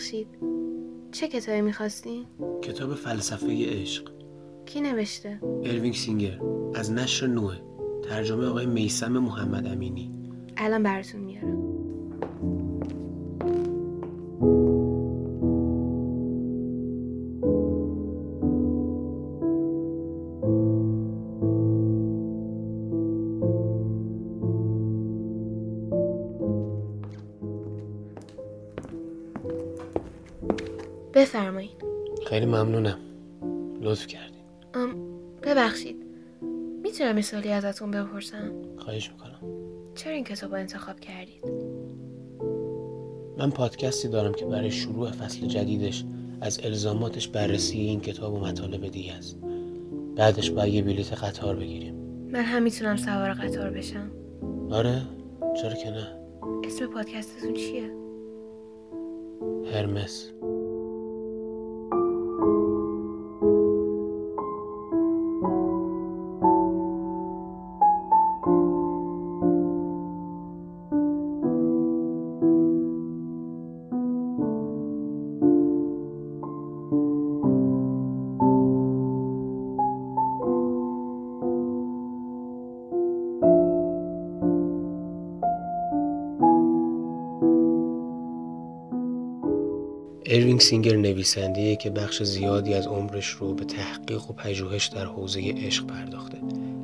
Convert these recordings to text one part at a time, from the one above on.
ببخشید. چه کتابی می‌خواستین؟ کتاب فلسفه عشق. کی نوشته؟ اروینگ سینگر. از نشر نو. ترجمه آقای میسم محمد امینی. الان براتون میارم. خیلی ممنونم. لطف کردین ام ببخشید. می‌تونم یه سوالی ازتون بپرسم؟ خواهش می‌کنم. چرا این کتاب انتخاب کردید؟ من پادکستی دارم که برای شروع فصل جدیدش از الزاماتش بررسی این کتاب و مطالب دیگه است. بعدش باید یه بلیت قطار بگیریم. من هم می‌تونم سوار قطار بشم. آره چرا که نه؟ اسم پادکستتون چیه؟ هرمس. اروینگ سینگر نویسنده‌ایه که بخش زیادی از عمرش رو به تحقیق و پژوهش در حوزه عشق پرداخته.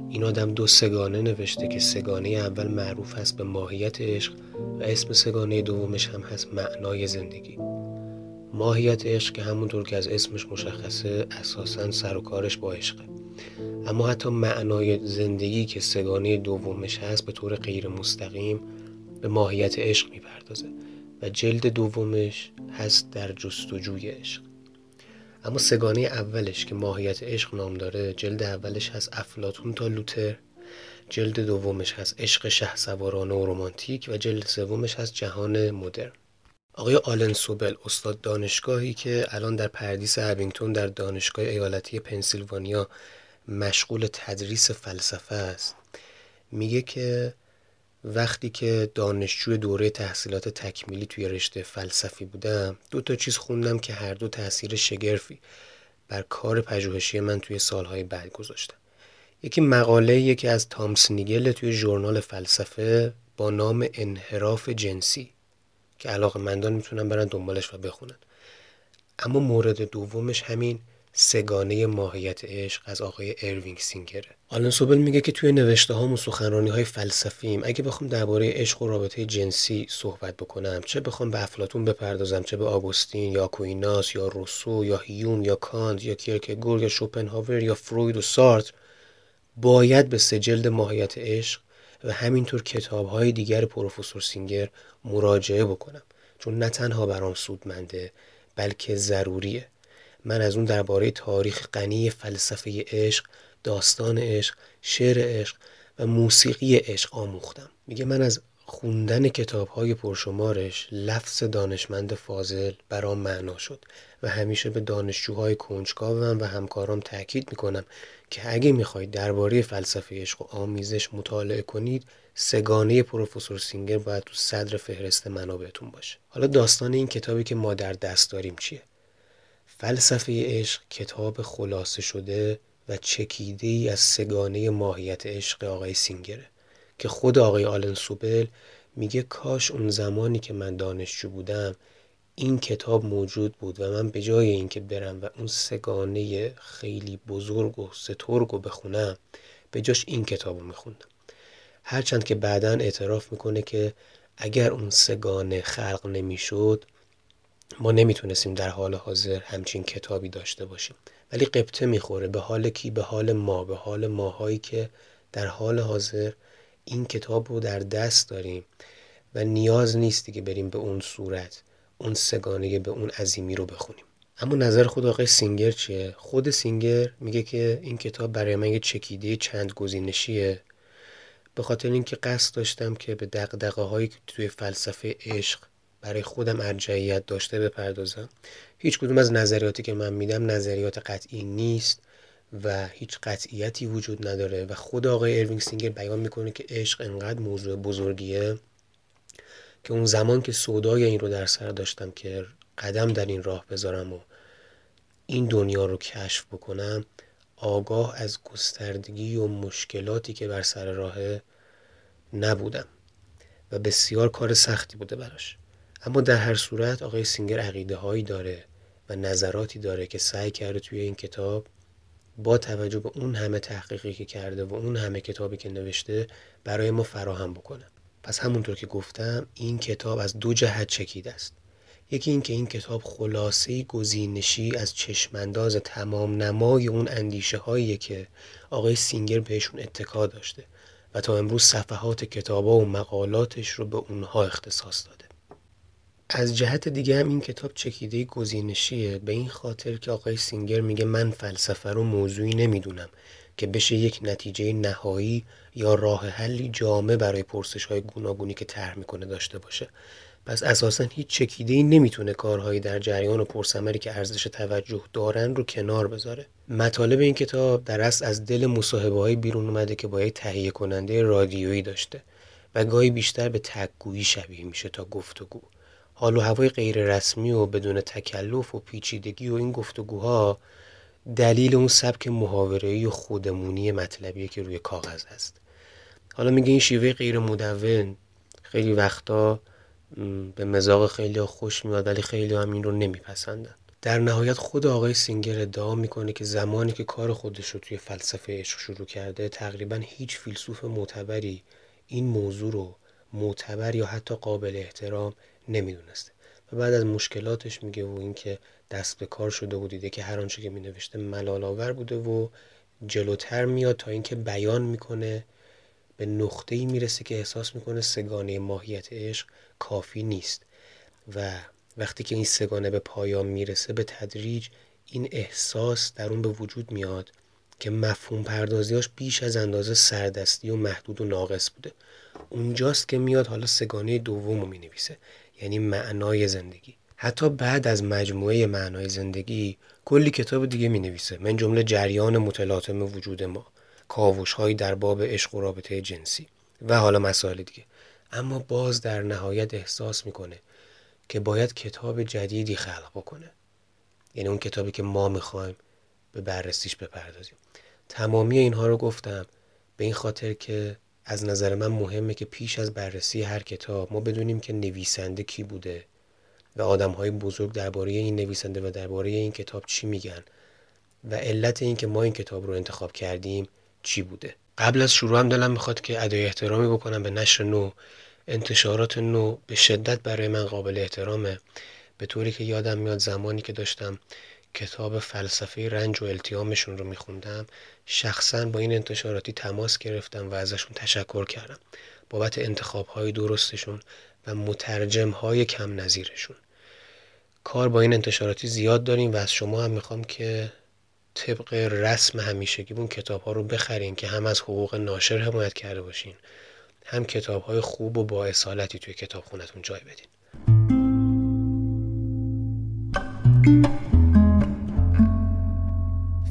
این آدم دو سه‌گانه نوشته که سه‌گانه اول معروف است به ماهیت عشق و اسم سه‌گانه دومش هم هست معنای زندگی. ماهیت عشق که همونطور که از اسمش مشخصه اساسا سر و کارش با عشقه. اما حتی معنای زندگی که سه‌گانه دومش هست به طور غیر مستقیم به ماهیت عشق می‌پردازه و جلد دومش هست در جستجوی عشق. اما سگانه اولش که ماهیت عشق نام داره جلد اولش هست افلاتون تا لوتر جلد دومش هست عشق شه سوارانه و رومانتیک و جلد سومش هست جهان مدرن. آقای آلن سوبل استاد دانشگاهی که الان در پردیس ابینگتون در دانشگاه ایالتی پنسیلوانیا مشغول تدریس فلسفه است میگه که وقتی که دانشجوی دوره تحصیلات تکمیلی توی رشته فلسفی بودم دو تا چیز خوندم که هر دو تاثیر شگرفی بر کار پژوهشی من توی سالهای بعد گذاشتن. یکی مقاله یکی از تامس نیگل توی ژورنال فلسفه با نام انحراف جنسی که علاقه مندان می‌تونن برن دنبالش و بخونن. اما مورد دومش همین سه‌گانه ماهیت عشق از آقای اروینگ سینگره آلن سوبل میگه که توی نوشته ها و سخنرانی های فلسفیم اگه بخوام درباره عشق و رابطه جنسی صحبت بکنم چه بخوام به افلاطون بپردازم چه به آگوستین یا آکویناس یا روسو یا هیوم یا کانت یا کیرکگور یا شوپنهاور یا فروید و سارتر باید به سجلد ماهیت عشق و همینطور کتاب های دیگر پروفسور سینگر مراجعه بکنم. چون نه تنها برام سودمنده بلکه ضروریه. من از اون درباره تاریخ غنی فلسفه عشق داستان عشق شعر عشق و موسیقی عشق آموختم. میگه من از خوندن کتاب های پرشمارش لفظ دانشمند فاضل برام معنا شد و همیشه به دانشجوهای کنجکاوم و همکارام تاکید می‌کنم که اگه می‌خواید درباره فلسفه عشق و آمیزش مطالعه کنید سگانه پروفسور سینگر باید تو صدر فهرست منابعتون باشه. حالا داستان این کتابی که ما در دست داریم چیه؟ فلسفه عشق کتاب خلاصه شده و چکیده ای از سگانه ماهیت عشق آقای سینگره که خود آقای آلن سوبل میگه کاش اون زمانی که من دانشجو بودم این کتاب موجود بود و من به جای اینکه برم و اون سگانه خیلی بزرگ و سترگ رو بخونم به جاش این کتاب رو میخوندم. هرچند که بعدا اعتراف می‌کنه که اگر اون سگانه خلق نمی‌شد ما نمی‌تونستیم در حال حاضر همچین کتابی داشته باشیم. ولی قبطه می‌خوره. به حال کی؟ به حال ما. به حال ماهایی که در حال حاضر این کتاب رو در دست داریم و نیاز نیستی که بریم به اون صورت اون سه‌گانه به اون عظیمی رو بخونیم. اما نظر خود آقای سینگر چیه؟ خود سینگر میگه که این کتاب برای من یه چکیده چند گزینشیه. به خاطر اینکه قصد داشتم که به دغدغه که توی فلسفه عشق برای خودم ارجحیت داشته بپردازم. هیچ کدوم از نظریاتی که من میدم نظریات قطعی نیست و هیچ قطعیتی وجود نداره و خود آقای اروینگ سینگر بیان می‌کنه که عشق انقدر موضوع بزرگیه که اون زمان که سودای این رو در سر داشتم که قدم در این راه بذارم و این دنیا رو کشف بکنم آگاه از گستردگی و مشکلاتی که بر سر راه نبودم و بسیار کار سختی بوده براش. اما در هر صورت آقای سینگر عقیده هایی داره و نظراتی داره که سعی کرده توی این کتاب با توجه به اون همه تحقیقی که کرده و اون همه کتابی که نوشته برای ما فراهم بکنه. پس همونطور که گفتم این کتاب از دو جهت چکیده است. یکی این که این کتاب خلاصه گزینشی از چشمانداز تمام نمای اون اندیشه هایی که آقای سینگر بهشون اتکا داشته و تا امروز صفحات کتابا و مقالاتش رو به اونها اختصاص داده. از جهت دیگه هم این کتاب چکیده گزینشیه. به این خاطر که آقای سینگر میگه من فلسفه رو موضوعی نمی‌دونم که بشه یک نتیجه نهایی یا راه حلی جامع برای پرسش های گوناگونی که طرح می‌کنه داشته باشه. پس اساسا هیچ چکیده ای نمی‌تونه کارهایی در جریان و پرسمری که ارزش توجه دارن رو کنار بذاره. مطالب این کتاب در اصل از دل مصاحبه های بیرون اومده که با یک تهیه کننده رادیویی داشته و گاهی بیشتر به تکگویی شبیه میشه تا گفتگو حال و هوای غیر رسمی و بدون تکلف و پیچیدگی و این گفتگوها دلیل اون سبک محاوره‌ای و خودمونی مطلبیه که روی کاغذ هست. حالا میگه این شیوه غیر مدون خیلی وقتا به مزاق خیلی خوش میاد ولی خیلی هم این رو نمیپسندن. در نهایت خود آقای سینگر ادعا می‌کنه که زمانی که کار خودش رو توی فلسفه عشق شروع کرده تقریبا هیچ فیلسوف معتبری این موضوع رو معتبر یا حتی قابل احترام نمی‌دونسته. و بعد از مشکلاتش میگه و اینکه دست به کار شده و دیده که هر آنچه که مینوشته ملال آور بوده و جلوتر میاد تا اینکه بیان می‌کنه به نقطه ای می‌رسه که احساس می‌کنه سگانه ماهیت عشق کافی نیست. و وقتی که این سگانه به پایان می‌رسه به تدریج این احساس در اون به وجود میاد که مفهوم پردازیاش بیش از اندازه سردستی و محدود و ناقص بوده. اونجاست که میاد حالا سگانه دوم رو می نویسه یعنی معنای زندگی. حتی بعد از مجموعه معنای زندگی کلی کتاب دیگه می نویسه من جمله جریان متلاطم وجود ما کاوش هایی در باب عشق و رابطه جنسی و حالا مسائل دیگه. اما باز در نهایت احساس می‌کنه که باید کتاب جدیدی خلق بکنه. یعنی اون کتابی که ما می‌خوایم به بررسیش بپردازیم. تمامی اینها رو گفتم به این خاطر که از نظر من مهمه که پیش از بررسی هر کتاب ما بدونیم که نویسنده کی بوده و آدم های بزرگ درباره این نویسنده و درباره این کتاب چی میگن و علت این که ما این کتاب رو انتخاب کردیم چی بوده. قبل از شروع هم دلم می‌خواد که ادای احترامی بکنم به نشر نو. انتشارات نو به شدت برای من قابل احترامه. به طوری که یادم میاد زمانی که داشتم کتاب فلسفه رنج و التیامشون رو میخوندم. شخصا با این انتشاراتی تماس گرفتم و ازشون تشکر کردم. بابت انتخاب های درستشون و مترجم های کم نظیرشون. کار با این انتشاراتی زیاد داریم و از شما هم می‌خوام که طبق رسم همیشگیمون کتاب ها رو بخرین که هم از حقوق ناشر حمایت کرده باشین هم کتاب های خوب و با اصالتی توی کتاب خونتون جای بدین.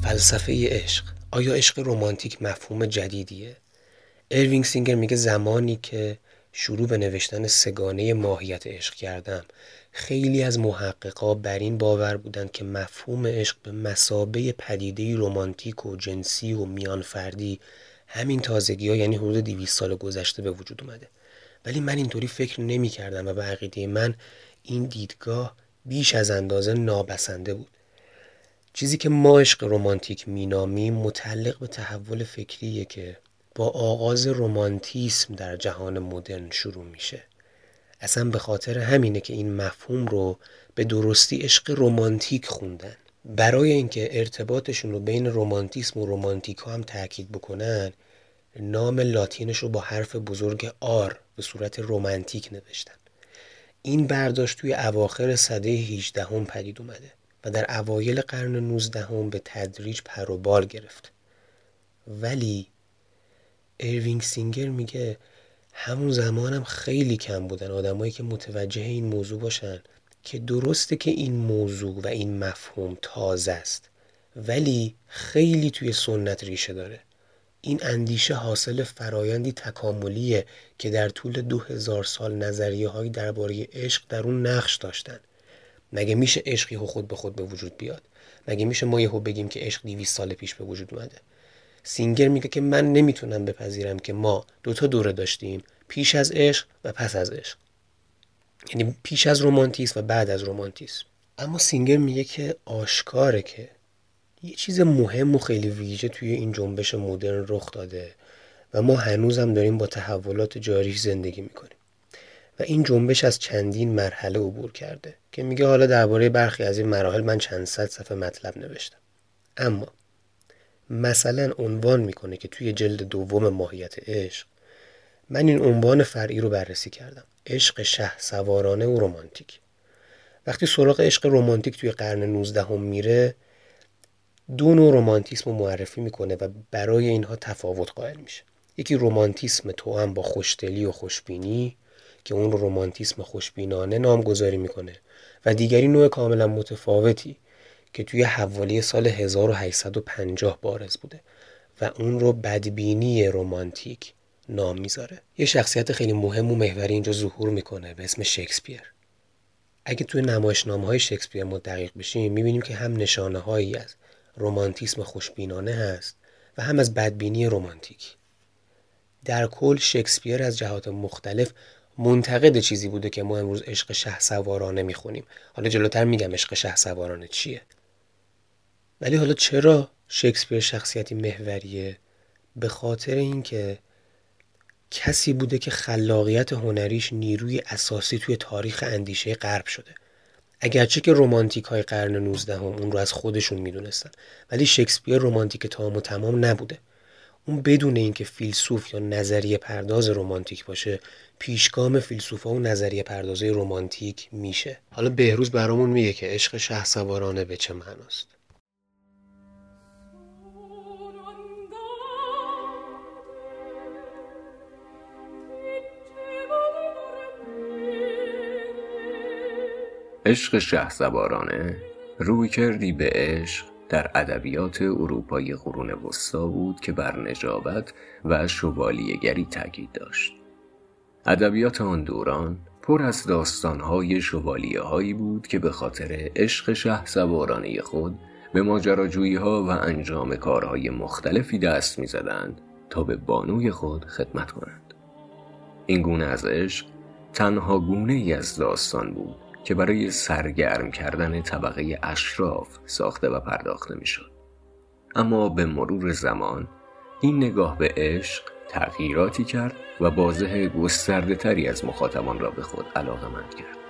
فلسفه عشق. آیا عشق رمانتیک مفهوم جدیدیه؟ اروینگ سینگر میگه زمانی که شروع به نوشتن سه‌گانه ماهیت عشق کردم خیلی از محققا بر این باور بودند که مفهوم عشق به مثابه پدیده رمانتیک و جنسی و میان فردی همین تازگی ها یعنی حدود 200 سال گذشته به وجود اومده. ولی من اینطوری فکر نمی کردم و به عقیده من این دیدگاه بیش از اندازه نابسنده بود. چیزی که ما عشق رمانتیک مینامیم متعلق به تحول فکریه که با آغاز رمانتیسم در جهان مدرن شروع میشه. اصلا به خاطر همینه که این مفهوم رو به درستی عشق رمانتیک خوندن. برای اینکه ارتباطشون رو بین رمانتیسم و رومانتیک هم تاکید بکنن نام لاتینش رو با حرف بزرگ آر به صورت رومانتیک نوشتن. این برداشت توی اواخر سده 18 هم پدید اومده. در اوایل قرن 19 هم به تدریج پر و بال گرفت. ولی اروینگ سینگر میگه همون زمانم خیلی کم بودن آدمایی که متوجه این موضوع باشن که درسته که این موضوع و این مفهوم تازه است ولی خیلی توی سنت ریشه داره. این اندیشه حاصل فرایندی تکاملیه که در طول دو هزار سال نظریه های درباره عشق در اون نقش داشتن. مگه میشه عشقی خود به خود به وجود بیاد؟ مگه میشه ما یهو بگیم که عشق 200 سال پیش به وجود اومده؟ سینگر میگه که من نمی‌تونم بپذیرم که ما دوتا دوره داشتیم پیش از عشق و پس از عشق. یعنی پیش از رومانتیسم و بعد از رومانتیسم. اما سینگر میگه که آشکاره که یه چیز مهم و خیلی ویژه توی این جنبش مدرن رخ داده و ما هنوزم داریم با تحولات جاریش زندگی می‌کنیم. و این جنبش از چندین مرحله عبور کرده که میگه حالا درباره برخی از این مراحل من چند صد صفحه مطلب نوشتم. اما مثلا عنوان می‌کنه که توی جلد دوم ماهیت عشق من این عنوان فرعی رو بررسی کردم. عشق شه سوارانه و رمانتیک. وقتی سراغ عشق رمانتیک توی قرن 19 هم میره دو نوع رومانتیسم رو معرفی می‌کنه و برای اینها تفاوت قائل میشه. یکی رومانتیسم تو هم با خوشدلی و خوشبینی که اون رو رومانتیسم خوشبینانه نامگذاری می‌کنه و دیگری نوع کاملا متفاوتی که توی حوالی سال 1850 بارز بوده و اون رو بدبینی رومانتیک نام می‌ذاره. یه شخصیت خیلی مهم و محوری اینجا ظهور می‌کنه به اسم شکسپیر. اگه توی نمایشنامه های شکسپیر ما دقیق بشیم می‌بینیم که هم نشانه هایی از رومانتیسم خوشبینانه هست و هم از بدبینی رومانتیک در کل شکسپیر از جهات مختلف منتقد چیزی بوده که ما امروز عشق شه سوارانه می‌خونیم. حالا جلوتر میگم عشق شه سوارانه چیه. ولی حالا چرا شکسپیر شخصیتی محوریه؟ به خاطر اینکه کسی بوده که خلاقیت هنریش نیروی اساسی توی تاریخ اندیشه غرب شده. اگرچه که رومانتیک های قرن 19 هم اون رو از خودشون می‌دونستن ولی شکسپیر رومانتیک تمام و تمام نبوده. اون بدون اینکه فیلسوف یا نظریه پرداز رومانتیک باشه پیشگام فیلسوفا و نظریه پردازه رومانتیک میشه. حالا بهروز برامون میگه که عشق شه سوارانه به چه معناست. عشق شه سوارانه روی کردی به عشق در ادبیات اروپای قرون وسطا بود که بر نجابت و شوالیهگری تاکید داشت. ادبیات آن دوران پر از داستانهای شوالیه هایی بود که به خاطر عشق شه سوارانه خود به ماجراجویی ها و انجام کارهای مختلفی دست می‌زدند تا به بانوی خود خدمت کنند این گونه از عشق تنها گونه ای از داستان بود که برای سرگرم کردن طبقه اشراف ساخته و پرداخته می‌شد. اما به مرور زمان این نگاه به عشق تغییراتی کرد و بازه گسترده تری از مخاطبان را به خود علاقه مند کرد.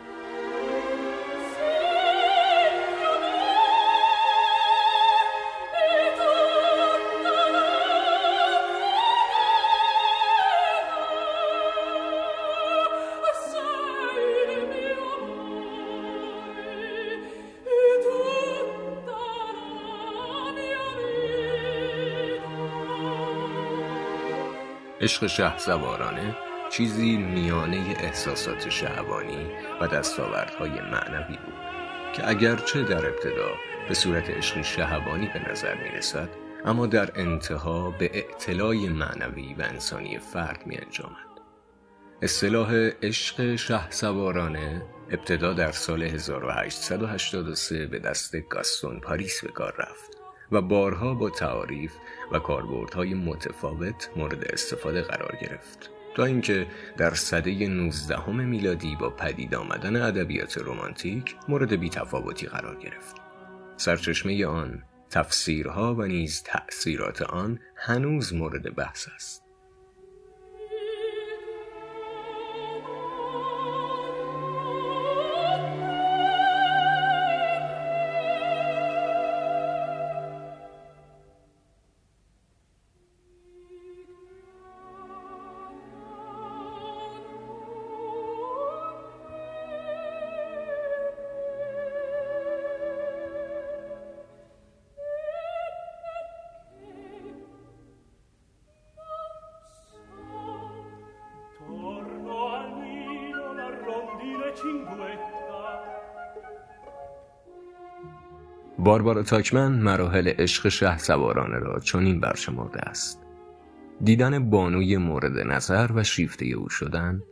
عشق شه چیزی میانه احساسات شهوانی و دستاوردهای معنوی بود که اگرچه در ابتدا به صورت عشقی شهوانی به نظر می رسد اما در انتها به اعتلای معنوی و انسانی فرد می انجامد. اصطلاح عشق شه ابتدا در سال 1883 به دست گاستون پاریس به کار رفت و بارها با تعاریف و کاربردهای متفاوت مورد استفاده قرار گرفت. تا اینکه در سده 19 میلادی با پدید آمدن ادبیات رمانتیک مورد بیتفاوتی قرار گرفت. سرچشمه آن تفسیرها و نیز تأثیرات آن هنوز مورد بحث است. باربارا تاکمن مراحل عشق شه سوارانه را چنین برشمرده است. دیدن بانوی مورد نظر و شیفته او شدن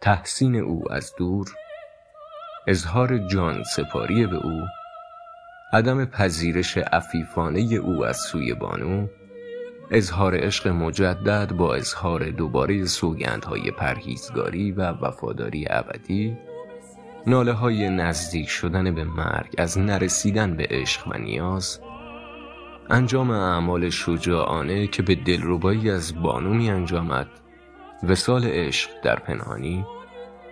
تحسین او از دور اظهار جان سپاری به او عدم پذیرش عفیفانه او از سوی بانو اظهار عشق مجدد با اظهار دوباره سوگندهای پرهیزگاری و وفاداری ابدی ناله های نزدیک شدن به مرگ از نرسیدن به عشق و نیاز انجام اعمال شجاعانه که به دلربایی از بانو می انجامد وسال عشق در پنهانی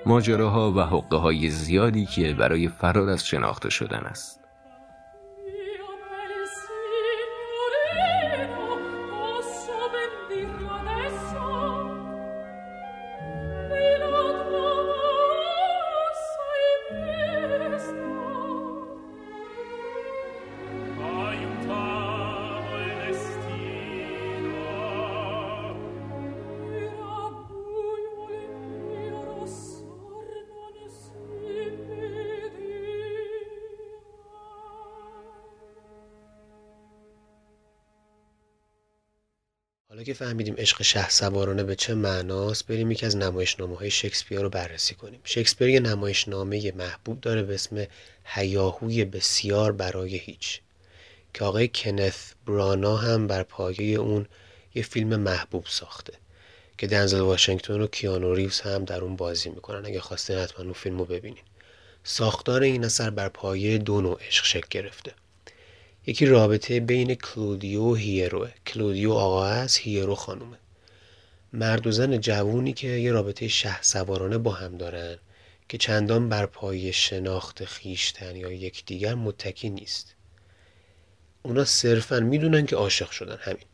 ماجراها و حقه های زیادی که برای فرار از شناخته شدن است. فهمیدیم عشق شه سوارانه به چه معناست بریم یکی از نمایشنامه های شکسپیر رو بررسی کنیم. شکسپیر یه نمایشنامه محبوب داره به اسم هیاهوی بسیار برای هیچ که آقای کنث برانا هم بر پایه اون یه فیلم محبوب ساخته که دنزل واشنگتن و کیانو ریوز هم در اون بازی می‌کنن. اگه خواستین حتما اون فیلم رو ببینین. ساختار این اثر بر پایه دو نوع عشق شکل گرفته. یکی رابطه بین کلودیو و هیروه کلودیو آقا است هیرو خانومه. مرد و زن جوونی که یه رابطه شه سوارانه با هم دارن که چندان بر پای شناخت خیشتن یا یکدیگر متکی نیست. اونا صرفا می‌دونن که عاشق شدن همین.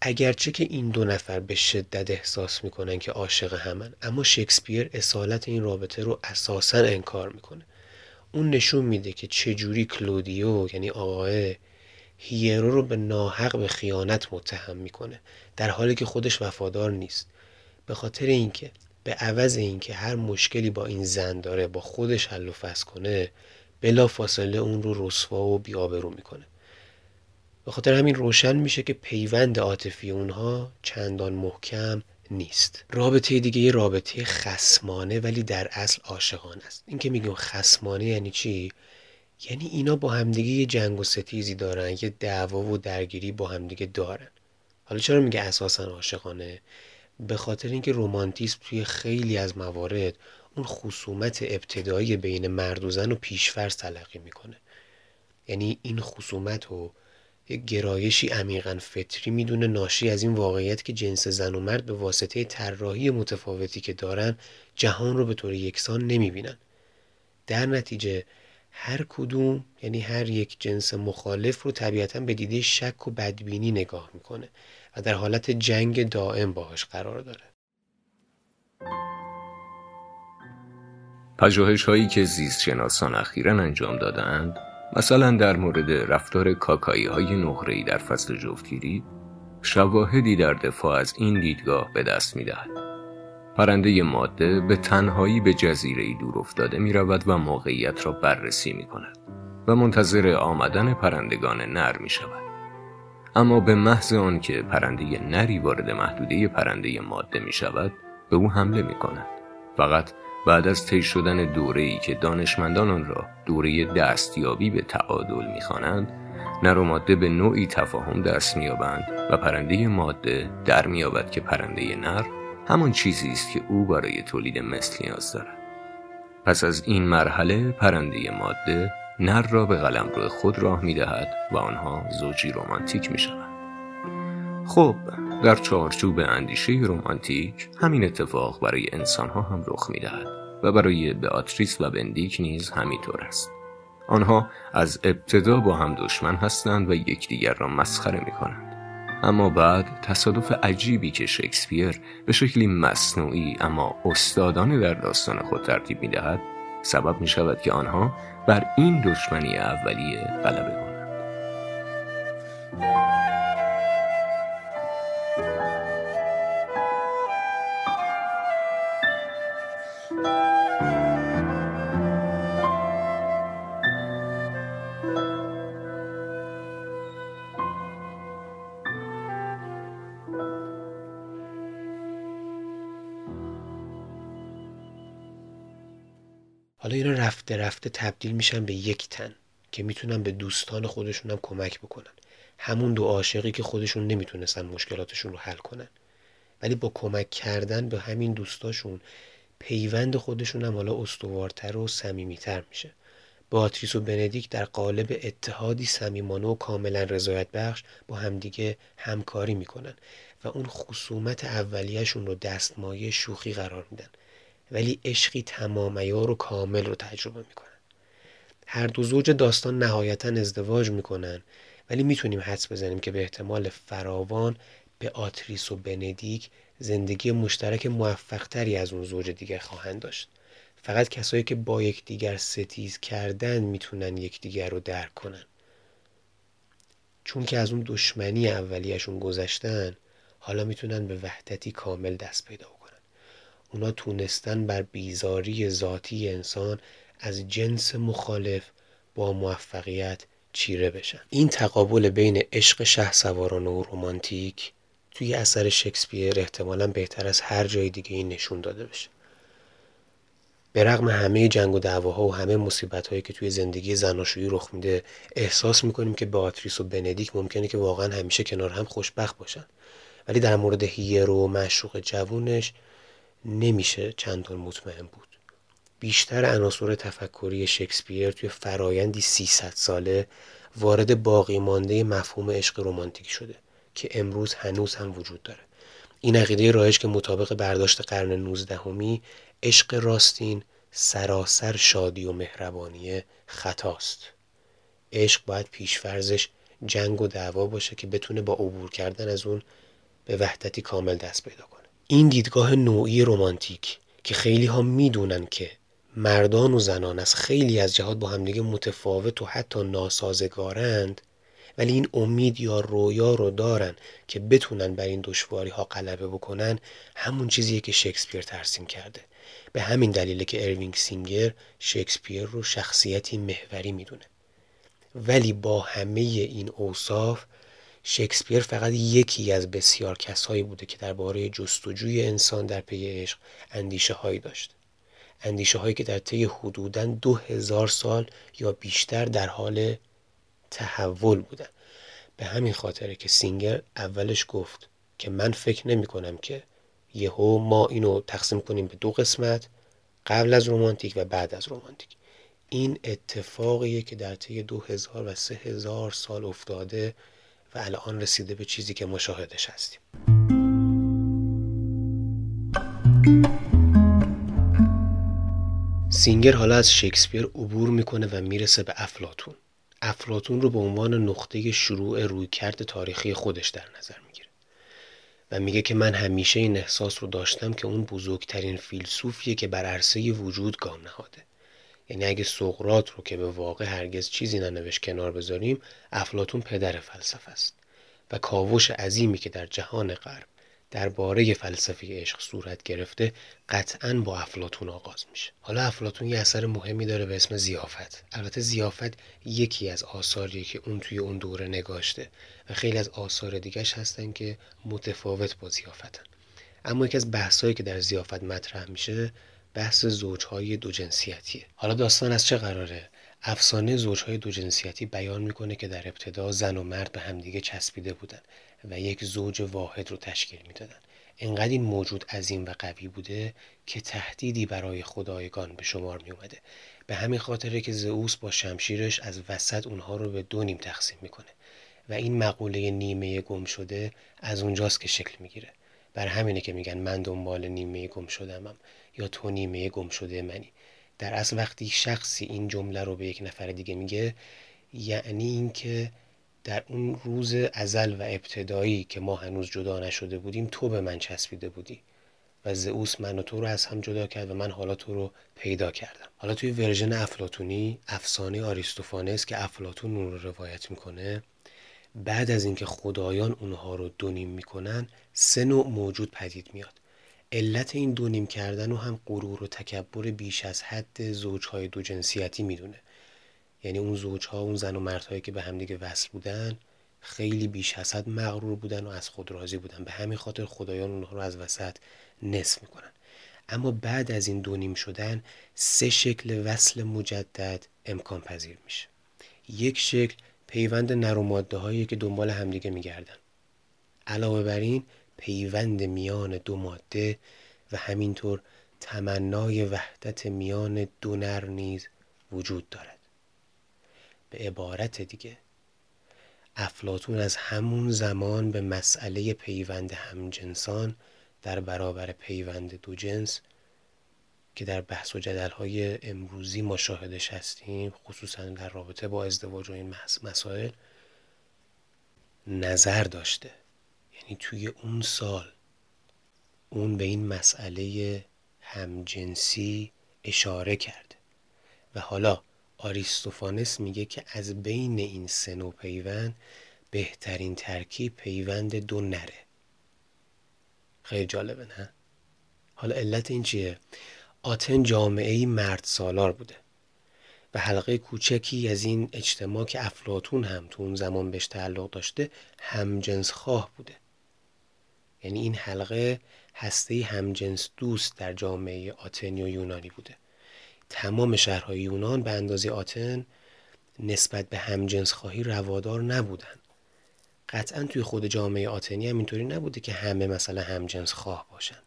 اگرچه که این دو نفر به شدت احساس می‌کنن که عاشق همن اما شکسپیر اصالت این رابطه رو اساسا انکار می‌کنه. اون نشون میده که چجوری کلودیو یعنی آقاه هیرو رو به ناحق به خیانت متهم می‌کنه در حالی که خودش وفادار نیست. به خاطر اینکه به عوض اینکه هر مشکلی با این زن داره با خودش حل و فصل کنه بلا فاصله اون رو رسوا و بیابرو می‌کنه. به خاطر همین روشن میشه که پیوند عاطفی اونها چندان محکم نیست. رابطه دیگه یه رابطه خسمانه ولی در اصل عاشقانه است. این که میگیم خسمانه یعنی چی؟ یعنی اینا با همدیگه یه جنگ و ستیزی دارن یه دعوا و درگیری با همدیگه دارن. حالا چرا میگه اساسا عاشقانه؟ به خاطر اینکه رومانتیسم توی خیلی از موارد اون خصومت ابتدایی بین مرد و زن و پیشفرض تلقی می‌کنه. یعنی این خصومت و یک گرایشی عمیقا فطری می‌دونه ناشی از این واقعیت که جنس زن و مرد به واسطه طراحی متفاوتی که دارن جهان رو به طور یکسان نمی‌بینن. در نتیجه هر کدوم یعنی هر یک جنس مخالف رو طبیعتا به دیده شک و بدبینی نگاه می‌کنه و در حالت جنگ دائم باهاش قرار داره. پژوهش هایی که زیست شناسان اخیرا انجام دادند مثلا در مورد رفتار کاکایی های نقره‌ای در فصل جفتگیری شواهدی در دفاع از این دیدگاه به دست می دهد. پرنده ماده به تنهایی به جزیره دور افتاده می رود و موقعیت را بررسی می کند و منتظر آمدن پرندگان نر می شود. اما به محض که پرنده نری وارد محدوده پرنده ماده می شود به او حمله می کند. فقط بعد از طی شدن دوره ای که دانشمندان آن را دوره دستیابی به تعادل می‌خوانند نر و ماده به نوعی تفاهم دست مییابند و پرنده ماده در مییابد که پرنده نر همان چیزی است که او برای تولید مثل نیاز دارد. پس از این مرحله پرنده ماده نر را به قلمرو خود راه می‌دهد و آنها زوجی رومانتیک می‌شوند. خب در چارچوب اندیشه رومانتیک همین اتفاق برای انسانها هم رخ می‌دهد و برای beatrice و بندیک نیز همینطور است آنها از ابتدا با هم دشمن هستند و یکدیگر را مسخره می کنند. اما بعد تصادف عجیبی که شکسپیر به شکلی مصنوعی اما استادانه در داستان خود ترتیب می دهد سبب می شود که آنها بر این دشمنی اولیه غلبه تبدیل میشن به یک تن که می‌تونن به دوستان خودشون هم کمک بکنن. همون دو عاشقی که خودشون نمی‌تونستن مشکلاتشون رو حل کنن. ولی با کمک کردن به همین دوستاشون پیوند خودشون هم حالا استوارتر و صمیمیتر میشه. باتریس و بندیک در قالب اتحادی صمیمانه و کاملا رضایت بخش با همدیگه همکاری می‌کنن و اون خصومت اولیهشون رو دستمایه شوخی قرار میدن. ولی عشقی تمام و کامل رو تجربه می‌کنن. هر دو زوج داستان نهایتا ازدواج می‌کنن. ولی می‌تونیم حدس بزنیم که به احتمال فراوان به آتریس و بندیک زندگی مشترک موفقتری از اون زوج دیگر خواهند داشت. فقط کسایی که با یکدیگر ستیز کردن می‌تونن یکدیگر رو درک کنن. چون که از اون دشمنی اولیشون گذشتن حالا می‌تونن به وحدتی کامل دست پیدا کنن اونا تونستن بر بیزاری ذاتی انسان از جنس مخالف با موفقیت چیره بشن. این تقابل بین عشق شه سواران و رومانتیک توی اثر شکسپیر احتمالا بهتر از هر جای دیگه این نشون داده بشه. به رغم همه جنگ و دعواها و همه مصیبت هایی که توی زندگی زناشویی رخ میده احساس می‌کنیم که آتریس و بندیک ممکنه که واقعا همیشه کنار هم خوشبخت باشن. ولی در مورد هیرو و مشروق جوونش نمیشه چندان مطمئن بود. بیشتر عناصر تفکری شکسپیر توی فرایندی 300 ساله وارد باقی مانده مفهوم عشق رمانتیک شده که امروز هنوز هم وجود داره. این عقیده رایج که مطابق برداشت قرن 19 همی عشق راستین سراسر شادی و مهربانی خطاست. عشق باید پیشفرزش جنگ و دعوا باشه که بتونه با عبور کردن از اون به وحدتی کامل دست پیدا کنه. این دیدگاه نوعی رمانتیک که خیلی ها می‌دونن که مردان و زنان از خیلی از جهات با همدیگه متفاوت و حتی ناسازگارند. ولی این امید یا رویا رو دارن که بتونن بر این دشواری ها غلبه بکنن. همون چیزیه که شکسپیر ترسیم کرده. به همین دلیله که اروینگ سینگر شکسپیر رو شخصیتی محوری می‌دونه. ولی با همه این اوصاف شکسپیر فقط یکی از بسیار کسایی بوده که درباره جستجوی انسان در پی عشق اندیشه هایی داشت. اندیشه هایی که در طی حدوداً دو هزار سال یا بیشتر در حال تحول بودن. به همین خاطره که سینگر اولش گفت که من فکر نمی کنم که یهو ما اینو تقسیم کنیم به دو قسمت قبل از رومانتیک و بعد از رومانتیک این اتفاقیه که در طی دو هزار و سه هزار سال افتاده و الان رسیده به چیزی که مشاهدش هستیم. سینگر حالا از شکسپیر عبور می‌کنه و می‌رسه به افلاتون افلاتون رو به عنوان نقطه شروع رویکرد تاریخی خودش در نظر می‌گیره و میگه که من همیشه این احساس رو داشتم که اون بزرگترین فیلسوفیه که بر عرصه وجود گام نهاده. یعنی اگه سقرات رو که به واقع هرگز چیزی ننوشت کنار بذاریم افلاتون پدر فلسفه است و کاوش عظیمی که در جهان غرب درباره فلسفه عشق صورت گرفته قطعا با افلاتون آغاز میشه. حالا افلاتون یه اثر مهمی داره به اسم زیافت. البته زیافت یکی از آثاریه که اون توی اون دوره نگاشته و خیلی از آثار دیگهش هستن که متفاوت با زیافتن. اما یکی از بحثایی که در زیافت مطرح میشه بحث زوجهای دو جنسیتیه. حالا داستان از چه قراره؟ افسانه زوجهای دو جنسیتی بیان می‌کنه که در ابتدا زن و مرد به همدیگه چسبیده بودن. و یک زوج واحد رو تشکیل می‌دادن. انقدر این موجود عظیم و قوی بوده که تهدیدی برای خدایگان به شمار می اومده به همین خاطره که زئوس با شمشیرش از وسط اونها رو به دو نیم تقسیم می‌کنه و این مقوله نیمه گم شده از اونجاست که شکل می‌گیره. بر همینه که میگن من دنبال نیمه گم شدمم یا تو نیمه گم شده منی. در اصل وقتی شخصی این جمله رو به یک نفر دیگه میگه یعنی اینکه در اون روز ازل و ابتدایی که ما هنوز جدا نشده بودیم تو به من چسبیده بودی و زئوس من و تو رو از هم جدا کرد و من حالا تو رو پیدا کردم. حالا توی ورژن افلاتونی افسانه آریستوفانس که افلاتون اون رو روایت می‌کنه بعد از اینکه خدایان اونها رو دونیم می‌کنن سه نوع موجود پدید میاد. علت این دونیم کردن و هم غرور و تکبر بیش از حد زوجهای دو جنسیتی می‌دونه. یعنی اون زوجها اون زن و مردهایی که به همدیگه وصل بودن خیلی بیش از حد مغرور بودن و از خود راضی بودن. به همین خاطر خدایان اونها رو از وسط نصف می‌کنن. اما بعد از این دونیم شدن سه شکل وصل مجدد امکان پذیر میشه. یک شکل پیوند نر و که دنبال همدیگه میگردن. علاوه بر این پیوند میان دو ماده و همینطور تمنای وحدت میان دو نر نیز وجود دارد. به عبارت دیگه. افلاتون از همون زمان به مسئله پیوند همجنسان در برابر پیوند دو جنس که در بحث و جدل های امروزی مشاهدش هستیم خصوصا در رابطه با ازدواج و این مسائل نظر داشته. یعنی توی اون سال اون به این مسئله همجنسی اشاره کرده. و حالا آریستوفانس میگه که از بین این سه نوع پیوند بهترین ترکیب پیوند دو نره. خیلی جالبه نه؟ حالا علت این چیه؟ آتن جامعه مرد سالار بوده و حلقه کوچکی از این اجتماع که افلاتون هم تو اون زمان بهش تعلق داشته همجنس خواه بوده. یعنی این حلقه هسته همجنس دوست در جامعه آتنی و یونانی بوده. تمام شهرهای یونان به اندازه آتن نسبت به همجنس خواهی روادار نبودن. قطعا توی خود جامعه آتنی هم اینطوری نبوده که همه مثلا همجنس خواه باشن.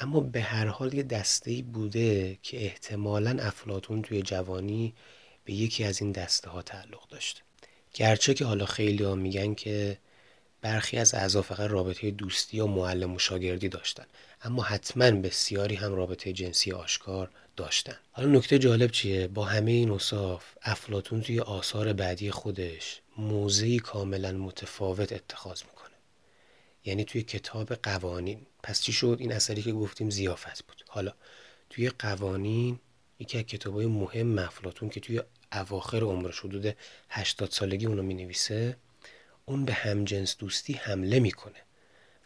اما به هر حال یه دسته بوده که احتمالا افلاتون توی جوانی به یکی از این دسته ها تعلق داشته گرچه که حالا خیلی ها میگن که برخی از اعضا فقط رابطه دوستی و معلم و شاگردی داشتن. اما حتما بسیاری هم رابطه جنسی آشکار داشتن. حالا نکته جالب چیه؟ با همه این اصاف افلاتون توی آثار بعدی خودش موضعی کاملا متفاوت اتخاذ می‌کنه. یعنی توی کتاب قوانین. پس چی شد؟ این اثری که گفتیم زیافت بود. حالا توی قوانین یکی از کتابای مهم افلاتون که توی اواخر عمرش حدود 80 سالگی اونو می نویسه اون به همجنس دوستی حمله می‌کنه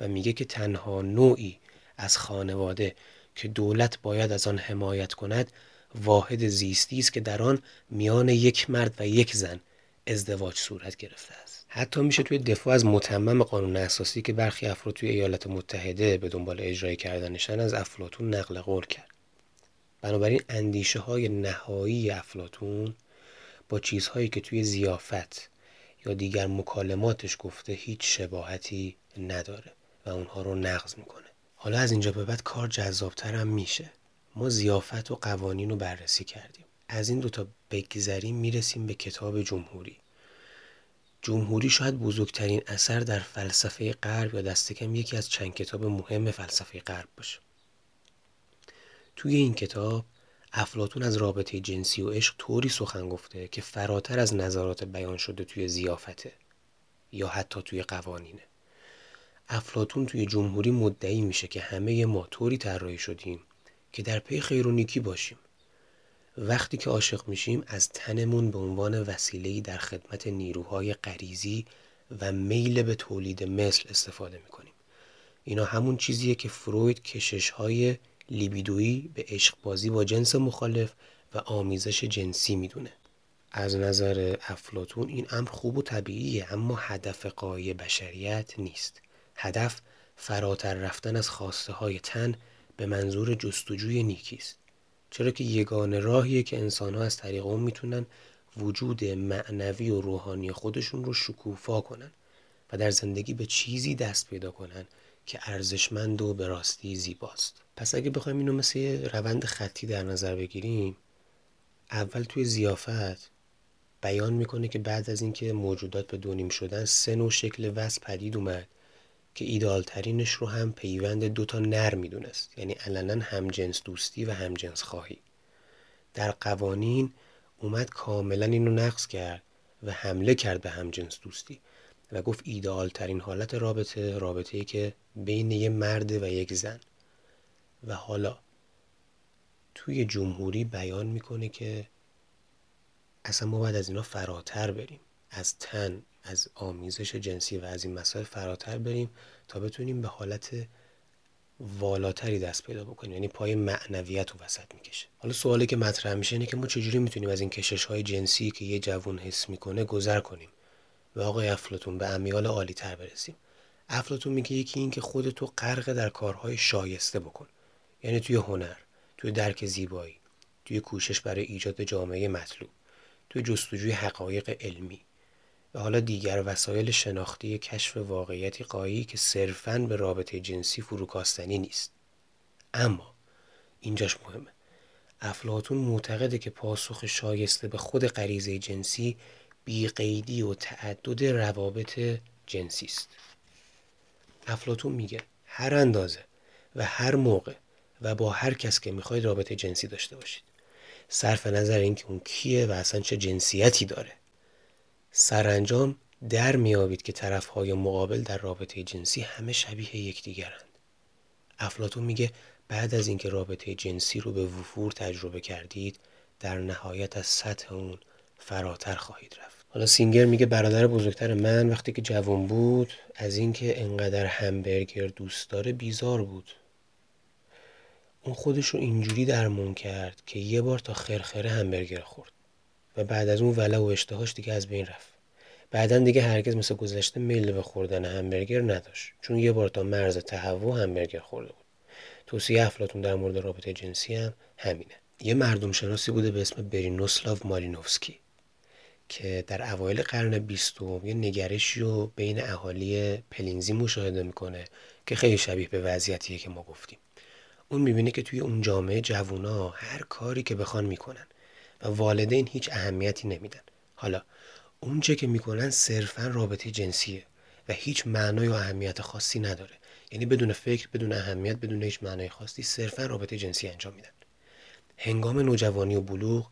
و میگه که تنها نوعی از خانواده که دولت باید از آن حمایت کند واحد زیستی است که در آن میان یک مرد و یک زن ازدواج صورت گرفته است. حتی میشه توی دفاع از متمم قانون اساسی که برخی افراد توی ایالات متحده به دنبال اجرای کردنشن از افلاتون نقل قول کرد. بنابراین اندیشه های نهایی افلاتون با چیزهایی که توی زیافت یا دیگر مکالماتش گفته هیچ شباهتی نداره و اونها رو نقض می‌کنه. حالا از اینجا به بعد کار جذابتر هم میشه. ما زیافت و قوانین رو بررسی کردیم. از این دوتا بگذریم می‌رسیم به کتاب جمهوری. جمهوری شاید بزرگترین اثر در فلسفه غرب یا دست کم یکی از چند کتاب مهم فلسفه غرب باشه. توی این کتاب افلاتون از رابطه جنسی و عشق طوری سخن گفته که فراتر از نظرات بیان شده توی زیافته یا حتی توی قوانینه. افلاتون توی جمهوری مدعی میشه که همه ما طوری طراحی شدیم که در پی خیر و نیکی باشیم. وقتی که عاشق میشیم از تنمون به عنوان وسیله‌ای در خدمت نیروهای غریزی و میل به تولید مثل استفاده می‌کنیم. اینا همون چیزیه که فروید کشش های لیبیدویی به عشق بازی با جنس مخالف و آمیزش جنسی می‌دونه. از نظر افلاتون این امر خوب و طبیعیه اما هدف قای بشریت نیست. هدف فراتر رفتن از خواسته های تن به منظور جستجوی نیکی است. چرا که یگانه راهیه که انسان ها از طریق اون می‌تونن وجود معنوی و روحانی خودشون رو شکوفا کنن و در زندگی به چیزی دست پیدا کنن که ارزشمند و به راستی زیباست. پس اگه بخوایم اینو مثل روند خطی در نظر بگیریم اول توی زیافت بیان می‌کنه که بعد از اینکه موجودات به دونیم شدن سه نوع شکل وصل پدید اومد. که ایدالترینش رو هم پیوند دوتا نر می‌دونست. یعنی علنا هم جنس دوستی و هم جنس خواهی. در قوانین اومد کاملا اینو نقض کرد و حمله کرد به هم جنس دوستی و گفت ایدئال ترین حالت رابطه رابطه ای که بین یه مرد و یک زن. و حالا توی جمهوری بیان می‌کنه که اصلا ما باید از اینا فراتر بریم. از تن از آمیزش جنسی و از این مسائل فراتر بریم تا بتونیم به حالت والاتری دست پیدا بکنیم. یعنی پای معنویت رو وسط می‌کشه. حالا سوالی که مطرح میشه اینه که ما چجوری می‌تونیم از این کشش های جنسی که یه جوون حس می‌کنه گذر کنیم؟ و آقای افلاتون به امیال عالی تر برسیم. افلاتون میگه یکی این که خودتو غرق در کارهای شایسته بکن. یعنی توی هنر توی درک زیبایی توی کوشش برای ایجاد جامعه مطلوب توی جستجوی حقایق علمی. و حالا دیگر وسایل شناختی کشف واقعیتی قایی که صرفاً به رابطه جنسی فروکاستنی نیست. اما اینجاش مهمه. افلاتون معتقده که پاسخ شایسته به خود غریزه جنسی بیقیدی و تعدد روابط جنسی است. افلاتون میگه هر اندازه و هر موقع و با هر کس که می‌خواید رابطه جنسی داشته باشید. صرف نظر اینکه اون کیه و اصلا چه جنسیتی داره. سرانجام در میابید که طرفهای مقابل در رابطه جنسی همه شبیه یکدیگرند. افلاتون میگه بعد از اینکه رابطه جنسی رو به وفور تجربه کردید در نهایت از سطح اون فراتر خواهید رفت. حالا سینگر میگه برادر بزرگتر من وقتی که جوان بود از اینکه انقدر همبرگر دوست داره بیزار بود. اون خودش رو اینجوری درمون کرد که یه بار تا خرخره همبرگر خورد. و بعد از اون وله و اشتهاش دیگه از بین رفت. بعدا دیگه هرگز مثل گذشته میل به خوردن همبرگر نداشت چون یه بار تا مرز تهوع همبرگر خورده بود. توصیه افلاتون در مورد رابطه جنسی هم همینه. یه مردم شناسی بوده به اسم برینوسلاو مالینوفسکی که در اوایل قرن بیستم یه نگرشی رو بین اهالی پلینزی مشاهده می‌کنه که خیلی شبیه به وضعیتیه که ما گفتیم. اون می‌بینه که توی اون جامعه جوونا هر کاری که بخوان می‌کنن. و والدین هیچ اهمیتی نمیدن. حالا اونچه که می‌کنن صرفا رابطه جنسیه و هیچ معنای و اهمیت خاصی نداره. یعنی بدون فکر بدون اهمیت بدون هیچ معنای خاصی صرفا رابطه جنسی انجام میدن. هنگام نوجوانی و بلوغ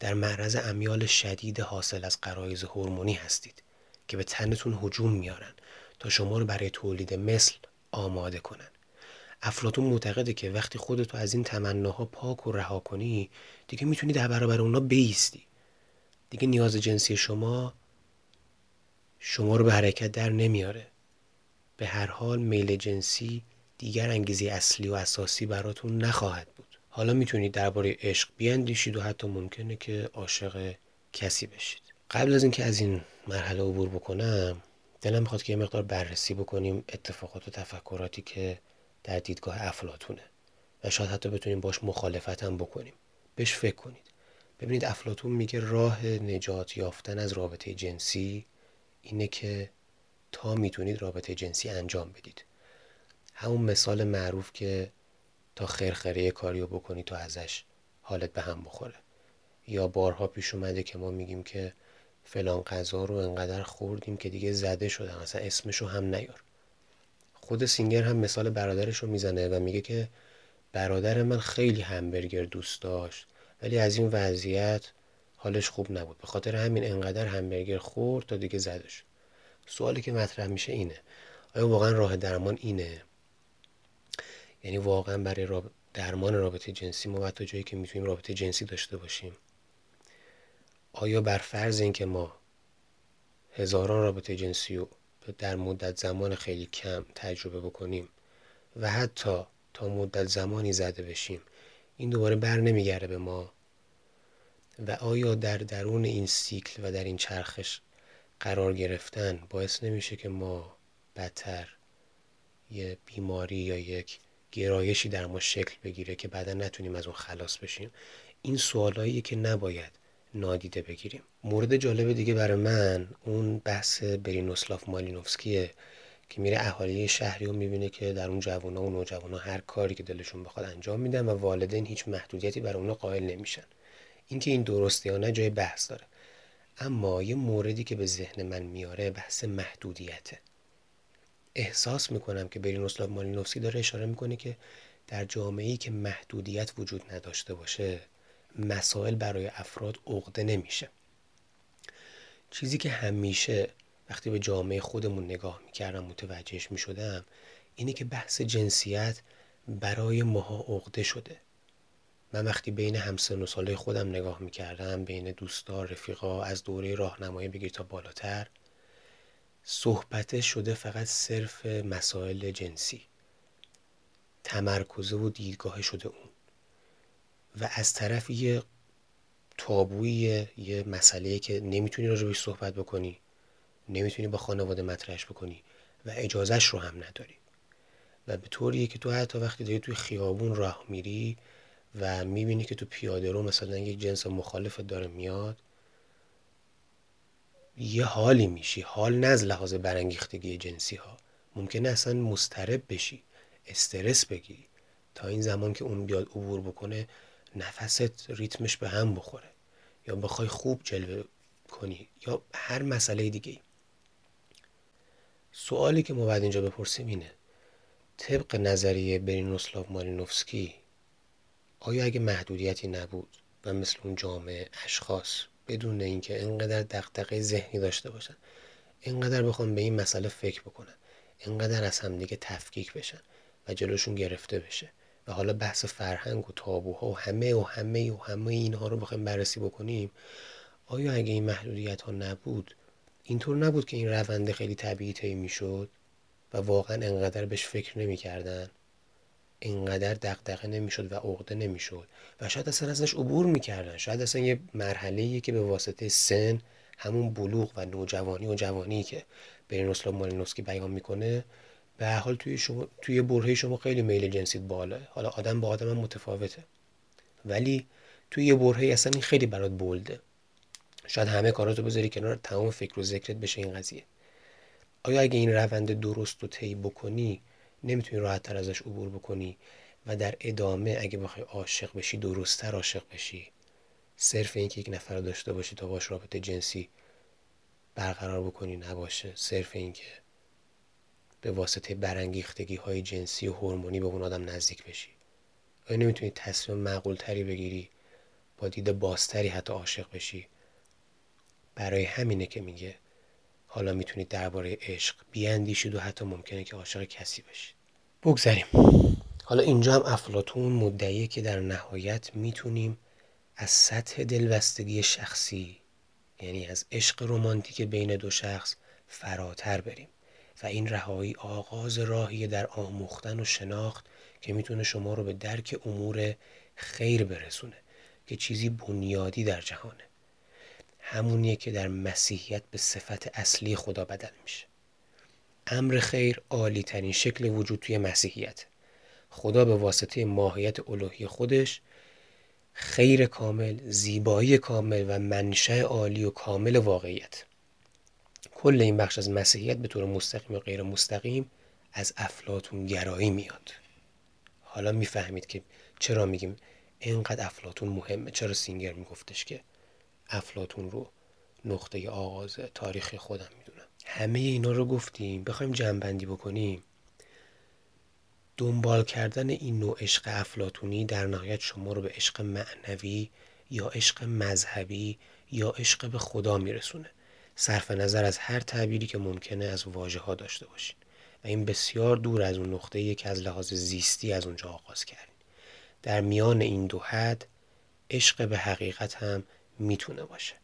در معرض امیال شدید حاصل از قرایز هورمونی هستید که به تنتون هجوم میارن تا شما رو برای تولید مثل آماده کنن. افلاتون معتقده که وقتی خودتو از این تمناها پاک و رها کنی دیگه می‌تونی در برابر اونا بیستی. دیگه نیاز جنسی شما شما رو به حرکت در نمیاره. به هر حال میل جنسی دیگر انگیزه اصلی و اساسی براتون نخواهد بود. حالا می‌تونید درباره عشق بیاندیشید و حتی ممکنه که عاشق کسی بشید. قبل از اینکه از این مرحله عبور بکنم دلم می‌خواد که یه مقدار بررسی بکنیم اتفاقات و تفکراتی که در دیدگاه افلاتونه و شاید حتی بتونیم باش مخالفت هم بکنیم. بهش فکر کنید. ببینید افلاتون میگه راه نجات یافتن از رابطه جنسی اینه که تا می‌تونید رابطه جنسی انجام بدید. همون مثال معروف که تا خرخره کاریو بکنی تو ازش حالت به هم بخوره. یا بارها پیش اومده که ما میگیم که فلان غذا رو انقدر خوردیم که دیگه زده شده مثلا اسمشو هم نیار. خود سینگر هم مثال برادرش رو می‌زنه و میگه که برادر من خیلی همبرگر دوست داشت ولی از این وضعیت حالش خوب نبود. به خاطر همین انقدر همبرگر خورد تا دیگه زده شد سوالی که مطرح میشه اینه آیا واقعا راه درمان اینه؟ یعنی واقعا برای درمان رابطه جنسی ما تا جایی که می‌تونیم رابطه جنسی داشته باشیم آیا بر فرض اینکه ما هزاران رابطه جنسی رو در مدت زمان خیلی کم تجربه بکنیم و حتی تا مدت زمانی زده بشیم. این دوباره بر نمیگرده به ما. و آیا در درون این سیکل و در این چرخش قرار گرفتن باعث نمیشه که ما بدتر یه بیماری یا یک گرایشی در ما شکل بگیره که بعدا نتونیم از اون خلاص بشیم؟ این سوالایی که نباید نادیده بگیریم. مورد جالب دیگه برای من اون بحث برینوسلاف مالینوفسکیه که میره اهالی شهری رو می‌بینه که در اون جوانا و نوجوانا هر کاری که دلشون بخواد انجام میدن و والدین هیچ محدودیتی برای اونا قائل نمیشن. اینکه این درسته یا نه جای بحث داره. اما یه موردی که به ذهن من میاره بحث محدودیته. احساس می‌کنم که برینوسلاو مالینوفسکی داره اشاره می‌کنه که در جامعه‌ای که محدودیت وجود نداشته باشه مسائل برای افراد عقده نمیشه. چیزی که همیشه وقتی به جامعه خودمون نگاه می‌کردم متوجهش می‌شدم اینه که بحث جنسیت برای ماها عقده شده. من وقتی بین همسن و ساله خودم نگاه می‌کردم بین دوستا رفیقا از دوره راهنمایی بگیر تا بالاتر صحبت شده فقط صرف مسائل جنسی. تمرکزه و دیدگاه شده اون. و از طرف یه تابوی یه مسئله که نمی‌تونی راجبش صحبت بکنی نمی‌تونی با خانواده مطرحش بکنی و اجازهش رو هم نداری. و به طوریه که تو حتی وقتی داری توی خیابون راه میری و می‌بینی که تو پیاده رو مثلا یک جنس مخالفت داره میاد یه حالی میشی. حال نه از لحاظ برانگیختگی جنسی ها ممکنه اصلا مسترب بشی. استرس بگیری. تا این زمان که اون بیاد عبور بکنه نفست ریتمش به هم بخوره. یا بخوای خوب جلوه کنی. یا هر مسئله دیگه سوالی که ما باید اینجا بپرسیم اینه. طبق نظریه برینوسلاو مالینوفسکی آیا اگه محدودیتی نبود و مثل اون جامعه اشخاص بدون اینکه انقدر دقدقه ذهنی داشته باشن انقدر بخوام به این مسئله فکر بکنن انقدر از همدیگه تفکیک بشن و جلوشون گرفته بشه و حالا بحث فرهنگ و تابوها و همه و همه و همه اینها رو بخوایم بررسی بکنیم آیا اگه این محدودیت ها نبود اینطور نبود که این رونده خیلی طبیعی طی می‌شد و واقعا انقدر بهش فکر نمی‌کردن؟ انقدر دغدغه نمی‌شد و عقده نمی‌شد و شاید اصلا ازش عبور می‌کردن. شاید اصلا یه مرحله که به واسطه سن همون بلوغ و نوجوانی و جوانی که برینوسلاو مالینوسکی بیان می‌کنه به حال توی شما توی برهه شما خیلی میل جنسیت بالا حالا آدم با آدم هم متفاوته. ولی توی یه برهه اصلا این خیلی برات بولده. شاید همه کاراتو بذاری کنار تمام فکر و ذکرت بشه این قضیه. آیا اگه این روند درست رو طی بکنی نمی‌تونی راحت تر ازش عبور بکنی؟ و در ادامه اگه بخوای عاشق بشی درستتر عاشق بشی صرف اینکه یک نفر داشته باشی تا باش رابطه جنسی برقرار بکنی نباشه. صرف اینکه به واسطه برانگیختگی های جنسی و هورمونی به اون آدم نزدیک بشی. آیا نمی‌تونی تصمیم معقول تری بگیری با دید بازتری حتی عاشق بشی؟ برای همینه که میگه حالا می‌تونید درباره عشق بیاندیشید و حتی ممکنه که عاشق کسی بشید بگذاریم حالا اینجا هم افلاتون مدعیه که در نهایت می‌تونیم از سطح دلبستگی شخصی یعنی از عشق رمانتیک بین دو شخص فراتر بریم. و این رهایی آغاز راهی در آموختن و شناخت که می‌تونه شما رو به درک امور خیر برسونه که چیزی بنیادی در جهانه. همونیه که در مسیحیت به صفت اصلی خدا بدل میشه. امر خیر عالی ترین شکل وجود توی مسیحیت. خدا به واسطه ماهیت الوهی خودش خیر کامل، زیبایی کامل و منشأ عالی و کامل واقعیت. کل این بخش از مسیحیت به طور مستقیم و غیر مستقیم از افلاتون گرایی میاد. حالا می‌فهمید که چرا میگیم اینقدر افلاتون مهمه چرا سینگر میگفتش که افلاتون رو نقطه آغاز تاریخ خودم می‌دونم. همه اینا رو گفتیم بخوایم جنبندی بکنیم. دنبال کردن این نوع عشق افلاتونی در نهایت شما رو به عشق معنوی یا عشق مذهبی یا عشق به خدا میرسونه. صرف نظر از هر تعبیری که ممکنه از واژه ها داشته باشین. و این بسیار دور از اون نقطه که از لحاظ زیستی از اونجا آغاز کردیم در میان این دو حد عشق به حقیقت هم می‌تونه باشه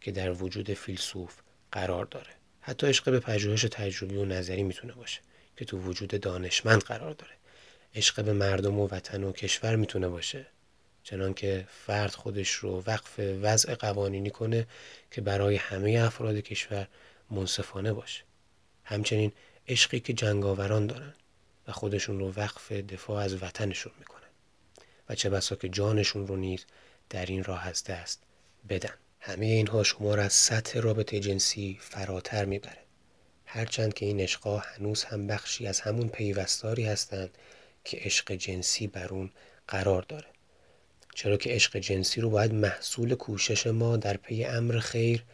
که در وجود فیلسوف قرار داره. حتی عشق به پژوهش تجربی و نظری می‌تونه باشه که تو وجود دانشمند قرار داره. عشق به مردم و وطن و کشور می‌تونه باشه. چنان که فرد خودش رو وقف وضع قوانینی کنه که برای همه افراد کشور منصفانه باشه. همچنین عشقی که جنگاوران دارن و خودشون رو وقف دفاع از وطنشون می‌کنن و چه بسا که جانشون رو نیز در این راه از دست بدن. همه اینها شما را از سطح رابطه جنسی فراتر می‌بره. هرچند که این عشقا هنوز هم بخشی از همون پیوستاری هستند که عشق جنسی بر اون قرار داره. چرا که عشق جنسی رو باید محصول کوشش ما در پی امر خیر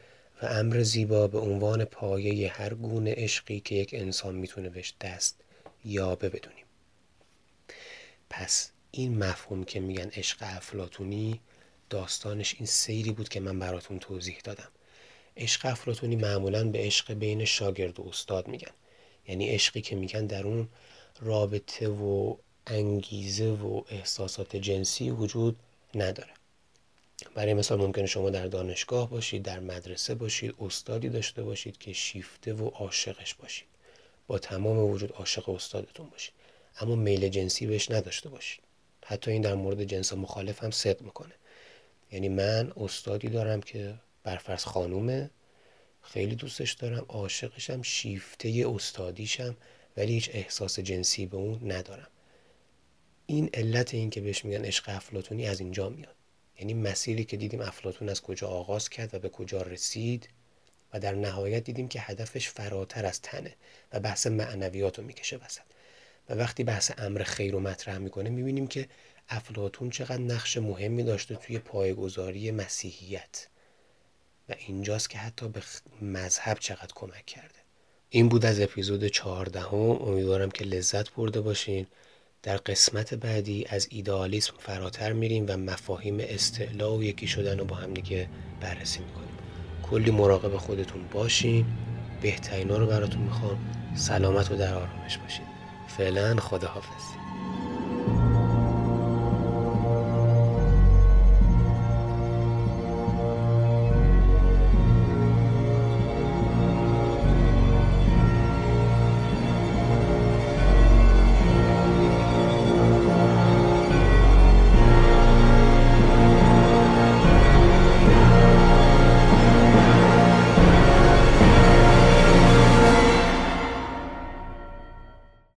و امر زیبا به عنوان پایه هر گونه عشقی که یک انسان می‌تونه بهش دست یابه بدونیم. پس این مفهوم که میگن عشق افلاتونی داستانش این سیری بود که من براتون توضیح دادم. عشق افلاتونی معمولا به عشق بین شاگرد و استاد میگن. یعنی عشقی که میگن در اون رابطه و انگیزه و احساسات جنسی وجود نداره. برای مثال ممکنه شما در دانشگاه باشید در مدرسه باشید استادی داشته باشید که شیفته و عاشقش باشید. با تمام وجود عاشق استادتون باشید. اما میل جنسی بهش نداشته باشید. حتی این در مورد جنس مخالف هم صدق می‌کنه. یعنی من استادی دارم که برفرض خانومه خیلی دوستش دارم عاشقشم شیفته استادیشم ولی هیچ احساس جنسی به اون ندارم. این علت این که بهش میگن عشق افلاتونی از اینجا میاد. یعنی مسیری که دیدیم افلاتون از کجا آغاز کرد و به کجا رسید و در نهایت دیدیم که هدفش فراتر از تنه و بحث معنویات رو می‌کشه وسط. و وقتی بحث امر خیر رو مطرح می‌کنه می‌بینیم که افلاتون چقدر نقش مهمی داشته توی پایگذاری مسیحیت. و اینجاست که حتی به مذهب چقدر کمک کرده. این بود از اپیزود چهاردهم امیدوارم که لذت برده باشین. در قسمت بعدی از ایدئالیسم فراتر میریم و مفاهیم استعلا و یکی شدن رو با هم دیگه بررسی می‌کنیم. کلی مراقب خودتون باشین. بهترینا رو براتون می‌خوام. سلامت و در آرامش باشین. فعلا خداحافظ.